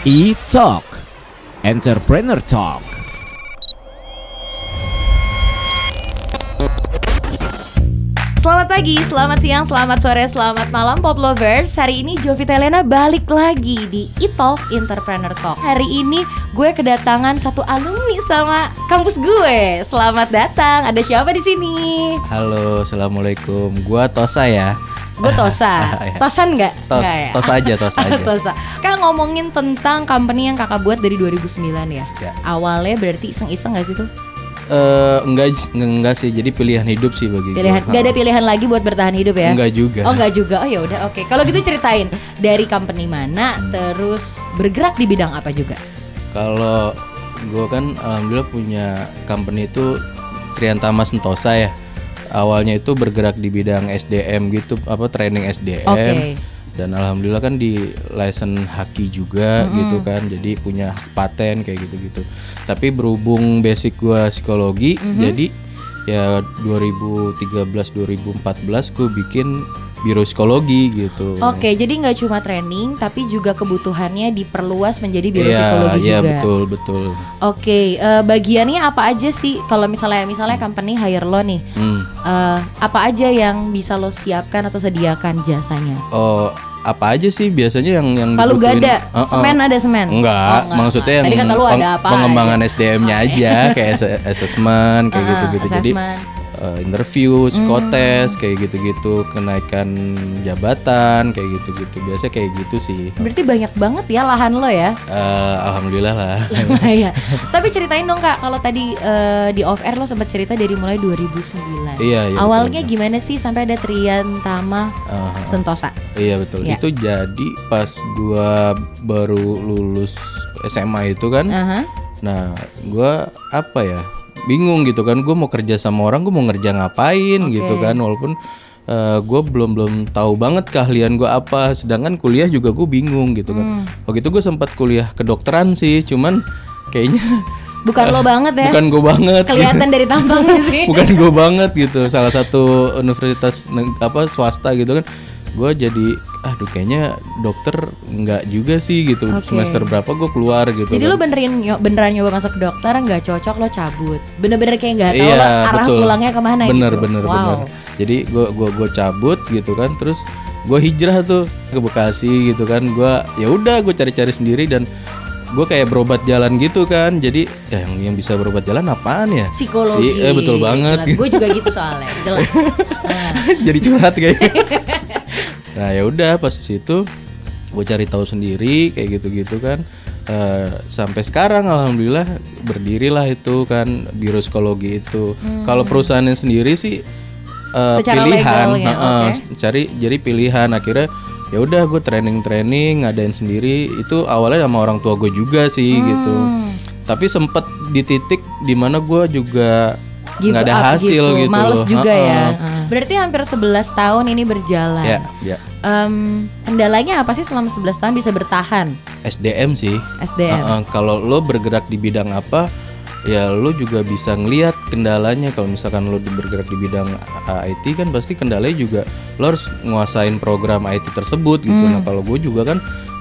E-Talk Entrepreneur Talk Selamat pagi, selamat siang, selamat sore, selamat malam Pop Lovers Hari ini Jovi Telena balik lagi di E-Talk Entrepreneur Talk Hari ini gue kedatangan satu alumni sama kampus gue Selamat datang, ada siapa di sini? Halo, assalamualaikum. Gua Tosa ya. Gue Tosa, Iya. Tosan nggak? Tos, Nggak ya? tos aja, tos aja. Tosa Kak ngomongin tentang company yang kakak buat dari 2009 ya? Ya. Awalnya berarti iseng-iseng gak sih tuh? Eh, enggak, enggak sih. Jadi pilihan hidup sih bagi Pilihan, gak ada pilihan lagi buat bertahan hidup ya? Enggak juga. Oh enggak juga. Oh ya udah oke. Kalau gitu ceritain dari company mana terus bergerak di bidang apa juga? Kalau gua kan alhamdulillah punya company itu Triantama Sentosa ya. Awalnya itu bergerak di bidang SDM gitu, apa training SDM. Oke. Dan alhamdulillah kan di license haki juga gitu kan. Jadi punya paten kayak gitu-gitu. Tapi berhubung basic gua psikologi, jadi ya 2013 2014 gue bikin biro psikologi gitu. Oke, jadi nggak cuma training tapi juga kebutuhannya diperluas menjadi biro Iya, psikologi iya juga. betul betul. Oke, eh, bagiannya apa aja sih kalau misalnya misalnya company hire lo nih, Hmm. eh, apa aja yang bisa lo siapkan atau sediakan jasanya? Oh, apa aja sih biasanya yang yang Palu dibutuhin? gada, Uh-uh. semen ada semen? Enggak, Oh, maksudnya yang Tadi kata lu ada apa? pengembangan aja? SDM-nya Oh, aja kayak asse- assessment kayak gitu-gitu. Jadi assessment. Uh, interview, psikotes Hmm. kayak gitu-gitu, kenaikan jabatan kayak gitu-gitu. Biasanya kayak gitu sih. Berarti banyak banget ya lahan lo ya? Uh, alhamdulillah lah. Iya. Tapi ceritain dong kak, kalau tadi eh, di off air lo sempat cerita dari mulai 2009. Iya, iya, Awalnya betul, gimana sih sampai ada Trian Tama Uh, Sentosa? Iya betul. Iya. Itu jadi pas gua baru lulus SMA itu kan. Aha. Nah, gua apa ya? Bingung gitu kan. Gue mau kerja sama orang, gue mau ngerja ngapain Oke. gitu kan. Walaupun gue belum belum tahu banget keahlian gue apa. Sedangkan kuliah juga gue bingung gitu kan. Hmm. Waktu itu gue sempat kuliah kedokteran sih, cuman kayaknya Bukan lo banget ya? bukan gue banget. Kelihatan dari tampangnya sih. bukan gue banget gitu salah satu universitas apa swasta gitu kan gue jadi aduh kayaknya dokter nggak juga sih gitu Oke. semester berapa gue keluar gitu Jadi kan. lo benerin beneran nyoba masuk dokter nggak cocok lo cabut. Bener-bener kayak nggak tahu iya lo arah betul pulangnya ke mana bener gitu. bener wow. bener jadi gue gua gua cabut gitu kan terus gue hijrah tuh ke Bekasi gitu kan gue ya udah gue cari-cari sendiri dan gue kayak berobat jalan gitu kan jadi ya yang yang bisa berobat jalan apaan ya Psikologi. Iya, betul banget. Gue juga gitu soalnya, jelas. Jadi curhat kayaknya. nah ya udah pas di situ gue cari tahu sendiri kayak gitu-gitu kan Eh, sampai sekarang alhamdulillah berdirilah itu kan biro psikologi itu. Kalau perusahaannya sendiri sih Hmm. Secara pilihan, legalnya, Heeh, oke. cari jadi pilihan akhirnya ya udah gue training training ngadain sendiri itu awalnya sama orang tua gue juga sih gitu. Hmm. Tapi sempet di titik di mana gue juga Give nggak ada up hasil gitu, Males loh. juga ya. Heeh. Berarti hampir 11 tahun ini berjalan. Ya, ya. Em, kendalanya apa sih selama 11 tahun bisa bertahan SDM sih. SDM? Heeh, kalau lo bergerak di bidang apa, ya lo juga bisa ngelihat kendalanya. Kalau misalkan lo bergerak di bidang uh, IT kan pasti kendalanya juga lo harus nguasain program IT tersebut gitu. Hmm. Nah kalau gue juga kan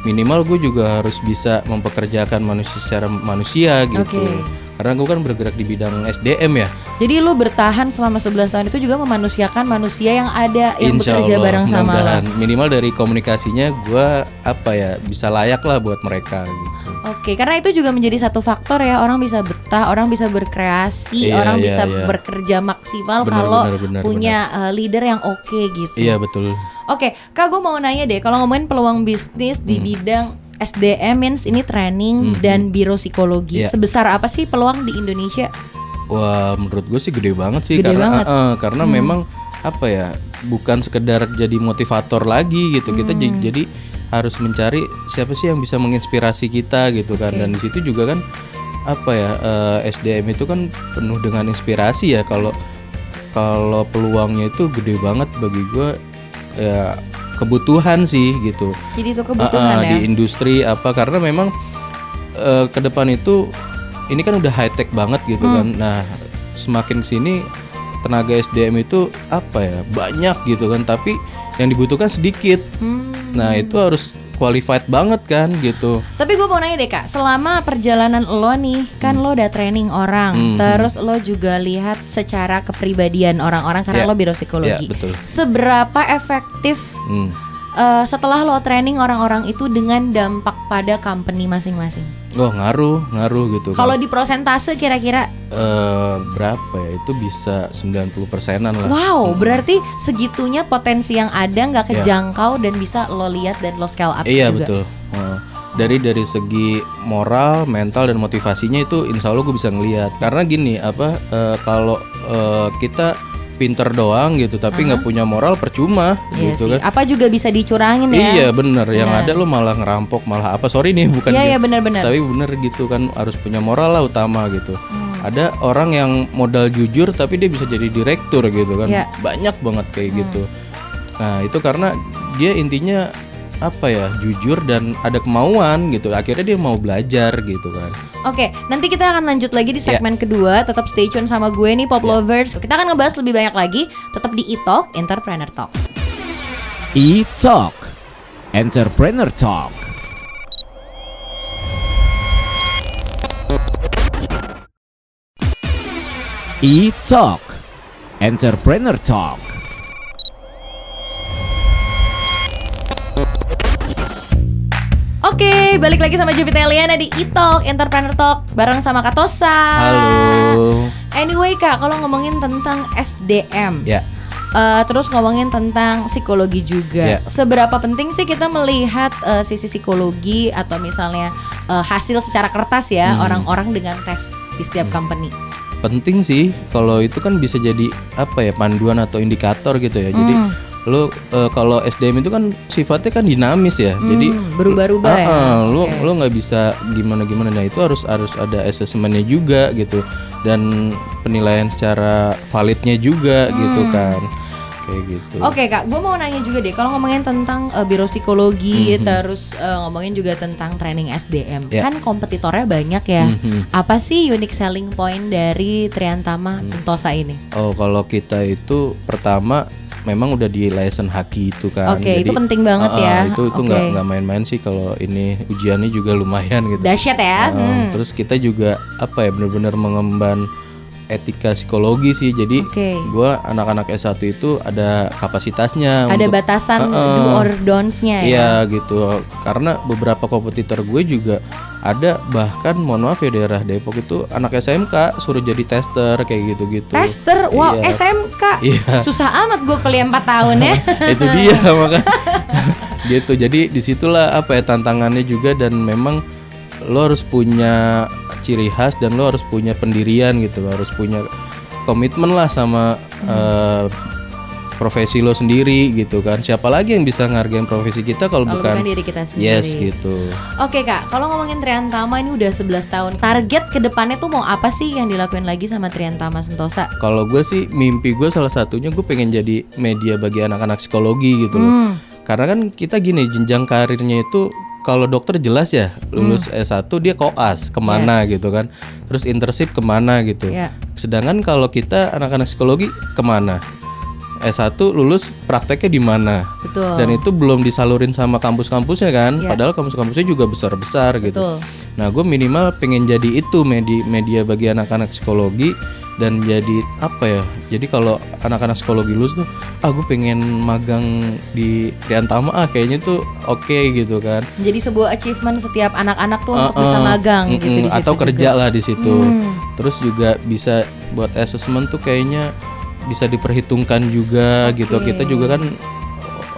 minimal gue juga harus bisa mempekerjakan manusia secara manusia gitu. Oke. Karena gue kan bergerak di bidang SDM ya. Jadi lu bertahan selama 11 tahun itu juga memanusiakan manusia yang ada yang Insya bekerja Allah, bareng sama lo. Minimal dari komunikasinya gue apa ya bisa layak lah buat mereka gitu. Oke, karena itu juga menjadi satu faktor ya orang bisa betah, orang bisa berkreasi, Iya, orang iya, bisa iya. bekerja maksimal kalau punya uh, leader yang oke gitu. Iya betul. Oke, kak gue mau nanya deh, kalau ngomongin peluang bisnis Hmm. di bidang SDM means ini training dan biro psikologi. Iya. Sebesar apa sih peluang di Indonesia? Wah, menurut gue sih gede banget sih Gede karena banget. Hmm. eh, karena memang apa ya, bukan sekedar jadi motivator lagi gitu. Kita Hmm. jadi harus mencari siapa sih yang bisa menginspirasi kita gitu kan. Dan di situ juga kan apa ya, eh, SDM itu kan penuh dengan inspirasi ya kalau kalau peluangnya itu gede banget bagi gue ya kebutuhan sih gitu. Jadi itu kebutuhan ah, ya. di industri apa karena memang eh, ke depan itu ini kan udah high tech banget gitu Hmm. kan. Nah, semakin sini tenaga SDM itu apa ya banyak gitu kan tapi yang dibutuhkan sedikit Hmm. nah itu harus qualified banget kan gitu. Tapi gue mau nanya deh kak, selama perjalanan lo nih, kan lo udah training orang, Hmm. terus lo juga lihat secara kepribadian orang-orang karena Ya. lo biro psikologi. Ya, betul. Seberapa efektif Hmm. eh, setelah lo training orang-orang itu dengan dampak pada company masing-masing? Oh ngaruh ngaruh gitu. Kalau kan. di prosentase kira-kira, Eh, berapa ya itu bisa 90 persenan lah. wow, Hmm. berarti segitunya potensi yang ada nggak Ya. kejangkau dan bisa lo lihat dan lo scale up Iya juga. betul. Heeh. dari dari segi moral, mental dan motivasinya itu insya Allah gue bisa ngelihat. Karena gini apa eh, kalau eh, kita pinter doang gitu tapi nggak punya moral percuma Iya gitu sih. kan. Apa juga bisa dicurangin ya? Iya bener, yang Benar. ada lo malah ngerampok malah apa sorry nih bukan Iya gitu. iya benar-benar. tapi bener gitu kan harus punya moral lah utama gitu. Hmm. Ada orang yang modal jujur tapi dia bisa jadi direktur gitu kan. Iya. Banyak banget kayak gitu. Nah, itu karena dia intinya apa ya jujur dan ada kemauan gitu akhirnya dia mau belajar gitu kan Oke, nanti kita akan lanjut lagi di Ya. segmen kedua. Tetap stay tune sama gue nih Pop Lovers. Kita akan ngebahas lebih banyak lagi. Tetap di E-Talk Entrepreneur Talk. E-Talk Entrepreneur Talk E-Talk Entrepreneur Talk Oke, balik lagi sama Jovita Eliana di E-Talk Entrepreneur Talk bareng sama Katosa. halo Anyway Kak, kalau ngomongin tentang SDM, ya eh, terus ngomongin tentang psikologi juga. Ya. Seberapa penting sih kita melihat eh, sisi psikologi atau misalnya eh, hasil secara kertas ya Hmm. orang-orang dengan tes di setiap company? penting sih kalau itu kan bisa jadi apa ya panduan atau indikator gitu ya jadi Hmm. Lo eh, kalau SDM itu kan sifatnya kan dinamis ya jadi Hmm, berubah-ubah ya. Ah, ah, lu Oke. lu nggak bisa gimana gimana nah itu harus harus ada asesmennya juga gitu dan penilaian secara validnya juga gitu Hmm. kan kayak gitu Oke kak, gue mau nanya juga deh. Kalau ngomongin tentang eh, biro psikologi, Mhm. terus eh, ngomongin juga tentang training SDM, Ya. kan kompetitornya banyak ya. Mhm. Apa sih unique selling point dari Triantama Hmm. Sentosa ini? oh kalau kita itu pertama memang udah di license haki itu kan Oke, itu penting banget ah, ya. itu itu nggak Oke. nggak main-main sih kalau ini ujiannya juga lumayan gitu Dahsyat ya. Ah, Hmm. terus kita juga apa ya benar-benar mengemban etika psikologi sih jadi Oke. gua anak-anak S1 itu ada kapasitasnya Ada untuk- batasan Heeh. do or don'ts-nya ya. Iya gitu karena beberapa kompetitor gue juga ada bahkan mohon maaf ya daerah Depok itu anak SMK suruh jadi tester kayak gitu-gitu. Tester, wow Iya. SMK. Iya Susah amat gue kuliah 4 tahun ya. itu dia maka gitu jadi di situlah apa ya tantangannya juga dan memang lo harus punya ciri khas dan lo harus punya pendirian gitu lo harus punya komitmen lah sama eh, profesi lo sendiri gitu kan siapa lagi yang bisa ngargain profesi kita kalau bukan bukan diri kita sendiri. yes gitu Oke kak, kalau ngomongin Triantama ini udah 11 tahun. Target ke depannya tuh mau apa sih yang dilakuin lagi sama Triantama Sentosa? Kalau gue sih mimpi gue salah satunya gue pengen jadi media bagi anak-anak psikologi gitu loh. Hmm. Karena kan kita gini jenjang karirnya itu kalau dokter jelas ya lulus Hmm. S1 dia koas ke mana gitu kan. Terus internship ke mana gitu. Ya. Sedangkan kalau kita anak-anak psikologi ke mana? S1 lulus prakteknya di mana? Betul. Dan itu belum disalurin sama kampus-kampusnya kan. Iya. Padahal kampus-kampusnya juga besar-besar gitu. Betul. Nah, gue minimal pengen jadi itu media media bagi anak-anak psikologi dan jadi apa ya? Jadi kalau anak-anak psikologi lulus tuh, ah gue pengen magang di Triantama ah kayaknya tuh oke gitu kan. Jadi sebuah achievement setiap anak-anak tuh untuk Uh-uh, bisa magang gitu mm-mm, di situ atau kerja juga. lah di situ. Hmm. Terus juga bisa buat assessment tuh kayaknya bisa diperhitungkan juga gitu. Oke. Kita juga kan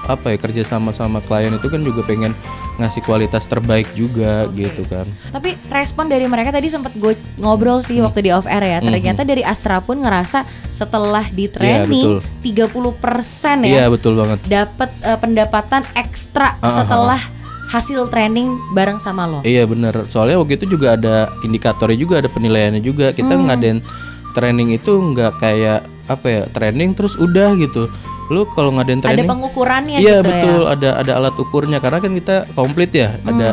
apa ya kerja sama sama klien itu kan juga pengen ngasih kualitas terbaik juga gitu kan. Tapi respon dari mereka tadi sempat gue ngobrol sih waktu di off air ya. Ternyata dari Astra pun ngerasa setelah di training 30% ya Iya betul banget. dapat eh, pendapatan ekstra Ah, ah, setelah hasil training bareng sama lo. Iya bener Soalnya waktu itu juga ada indikatornya juga Ada penilaiannya juga Kita Hmm. ngadain training itu nggak kayak Apa ya Training terus udah gitu Lu kalau ngadain Ada training pengukurannya Iya gitu betul ya. Ada ada alat ukurnya Karena kan kita komplit ya Hmm. Ada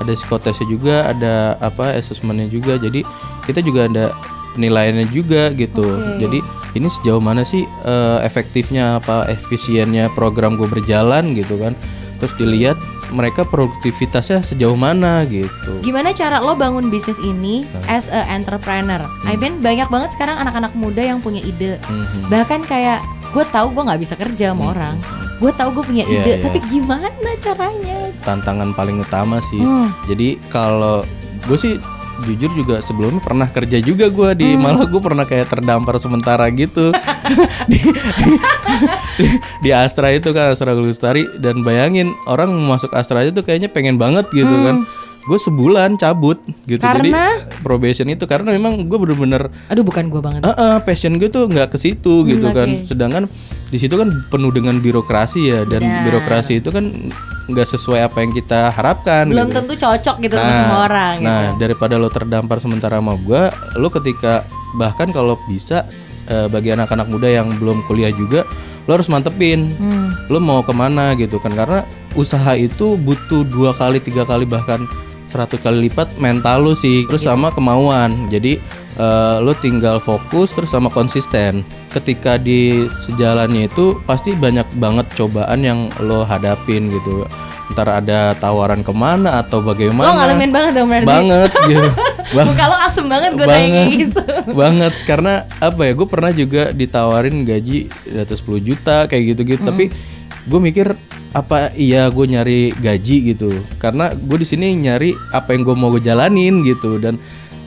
ada psikotesnya juga Ada apa assessmentnya juga Jadi kita juga ada penilaiannya juga gitu Oke. Jadi ini sejauh mana sih eh, efektifnya apa efisiennya program gue berjalan gitu kan Terus dilihat mereka produktivitasnya sejauh mana gitu. Gimana cara lo bangun bisnis ini as a entrepreneur? I mean banyak banget sekarang anak-anak muda yang punya ide. Mhm. Bahkan kayak gue tahu gue nggak bisa kerja sama orang. Gue tahu gue punya Iya, ide, iya. tapi gimana caranya? Tantangan paling utama sih. Hmm. Jadi kalau gue sih jujur juga sebelumnya pernah kerja juga gue di Hmm. malah gue pernah kayak terdampar sementara gitu. Di, di, di- Astra itu kan Astra Lestari dan bayangin orang masuk Astra itu kayaknya pengen banget gitu kan gue sebulan cabut gitu Hmm. Karena? jadi probation itu karena memang gue bener-bener Aduh bukan gue banget. Eh, eh, passion gue tuh nggak ke situ gitu Hmm, kan. Sedangkan di situ kan penuh dengan birokrasi ya dan Benar. birokrasi itu kan nggak sesuai apa yang kita harapkan. Belum gitu. tentu cocok gitu sama semua orang. Nah, gitu. daripada lo terdampar sementara sama gua, lo ketika bahkan kalau bisa eh, bagi anak-anak muda yang belum kuliah juga, lo harus mantepin. Hmm. Lo mau ke mana gitu kan? Karena usaha itu butuh dua kali, tiga kali bahkan 100 kali lipat mental lo sih, terus Iya. sama kemauan. Jadi eh, lo tinggal fokus terus sama konsisten. Ketika di sejalannya itu pasti banyak banget cobaan yang lo hadapin gitu. Ntar ada tawaran ke mana atau bagaimana? Lo ngalamin banget dong berarti. banget gitu. Bang- Muka lo asem banget gue tanya kayak gitu. banget karena apa ya gue pernah juga ditawarin gaji di atas 10 juta kayak gitu gitu tapi gue mikir apa iya gue nyari gaji gitu? Karena gue di sini nyari apa yang gue mau gue jalanin gitu. Dan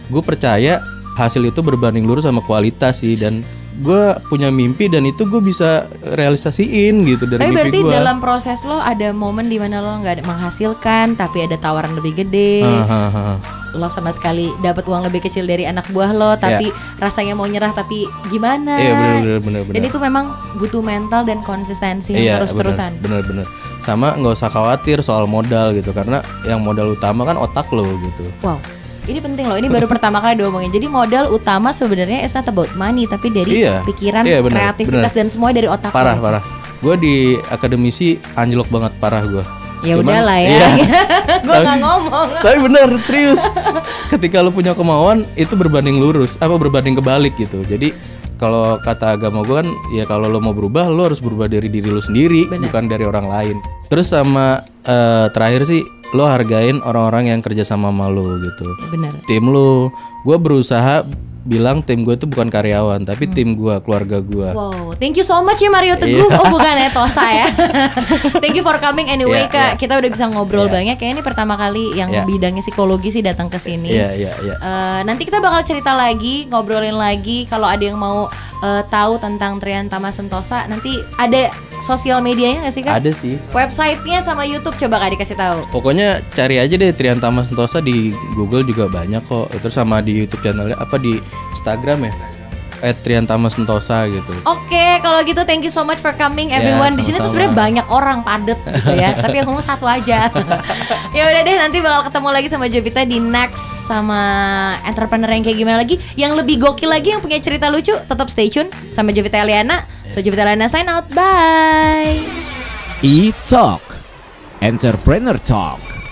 gue percaya hasil itu berbanding lurus sama kualitas sih. Dan gue punya mimpi dan itu gue bisa realisasiin gitu dari Tapi mimpi berarti gue dalam proses lo ada momen di mana lo nggak menghasilkan tapi ada tawaran lebih gede. Lo sama sekali dapat uang lebih kecil dari anak buah lo tapi rasanya mau nyerah tapi gimana? iya bener bener bener bener Dan itu memang butuh mental dan konsistensi Iya, yang terus-terusan. Bener-bener. Sama nggak usah khawatir soal modal gitu karena yang modal utama kan otak lo gitu. Wow. Ini penting loh. Ini baru pertama kali diomongin. Jadi modal utama sebenarnya is not about money tapi dari Iya. pikiran, Iya, bener, kreativitas bener. dan semua dari otak. lo. Parah parah. Gue di akademisi anjlok banget parah gue. Ya Cuman- udahlah ya. Iya. Gue nggak ngomong. Tapi bener serius. Ketika lo punya kemauan itu berbanding lurus, apa berbanding kebalik gitu. Jadi kalau kata agama gue kan ya kalau lo mau berubah lo harus berubah dari diri lo sendiri Bener. bukan dari orang lain. Terus sama eh, terakhir sih lo hargain orang-orang yang kerja sama sama lo gitu. Benar. tim lu gue berusaha bilang tim gue itu bukan karyawan tapi tim gue keluarga gue Wow, thank you so much ya Mario Teguh. Iya. Oh bukan ya Tosa ya. thank you for coming anyway Iya, kak. iya. Kita udah bisa ngobrol Iya. banyak. Kayaknya ini pertama kali yang Iya. bidangnya psikologi sih datang ke sini. iya iya iya Eh, nanti kita bakal cerita lagi, ngobrolin lagi. Kalau ada yang mau eh, tahu tentang Trian Tama Sentosa, nanti ada sosial medianya nggak sih kak? ada sih Websitenya sama YouTube coba kak dikasih tahu. pokoknya cari aja deh Triantama Sentosa di Google juga banyak kok terus sama di YouTube channelnya apa di Instagram ya at Triantama Sentosa gitu Oke, kalau gitu thank you so much for coming Ya, everyone. Di sini tuh sebenarnya banyak orang padet gitu ya, tapi yang ngomong satu aja. ya udah deh, nanti bakal ketemu lagi sama Jovita di next sama entrepreneur yang kayak gimana lagi, yang lebih gokil lagi yang punya cerita lucu. Tetap stay tune sama Jovita Eliana. So Jovita Eliana sign out. Bye. E-Talk Entrepreneur Talk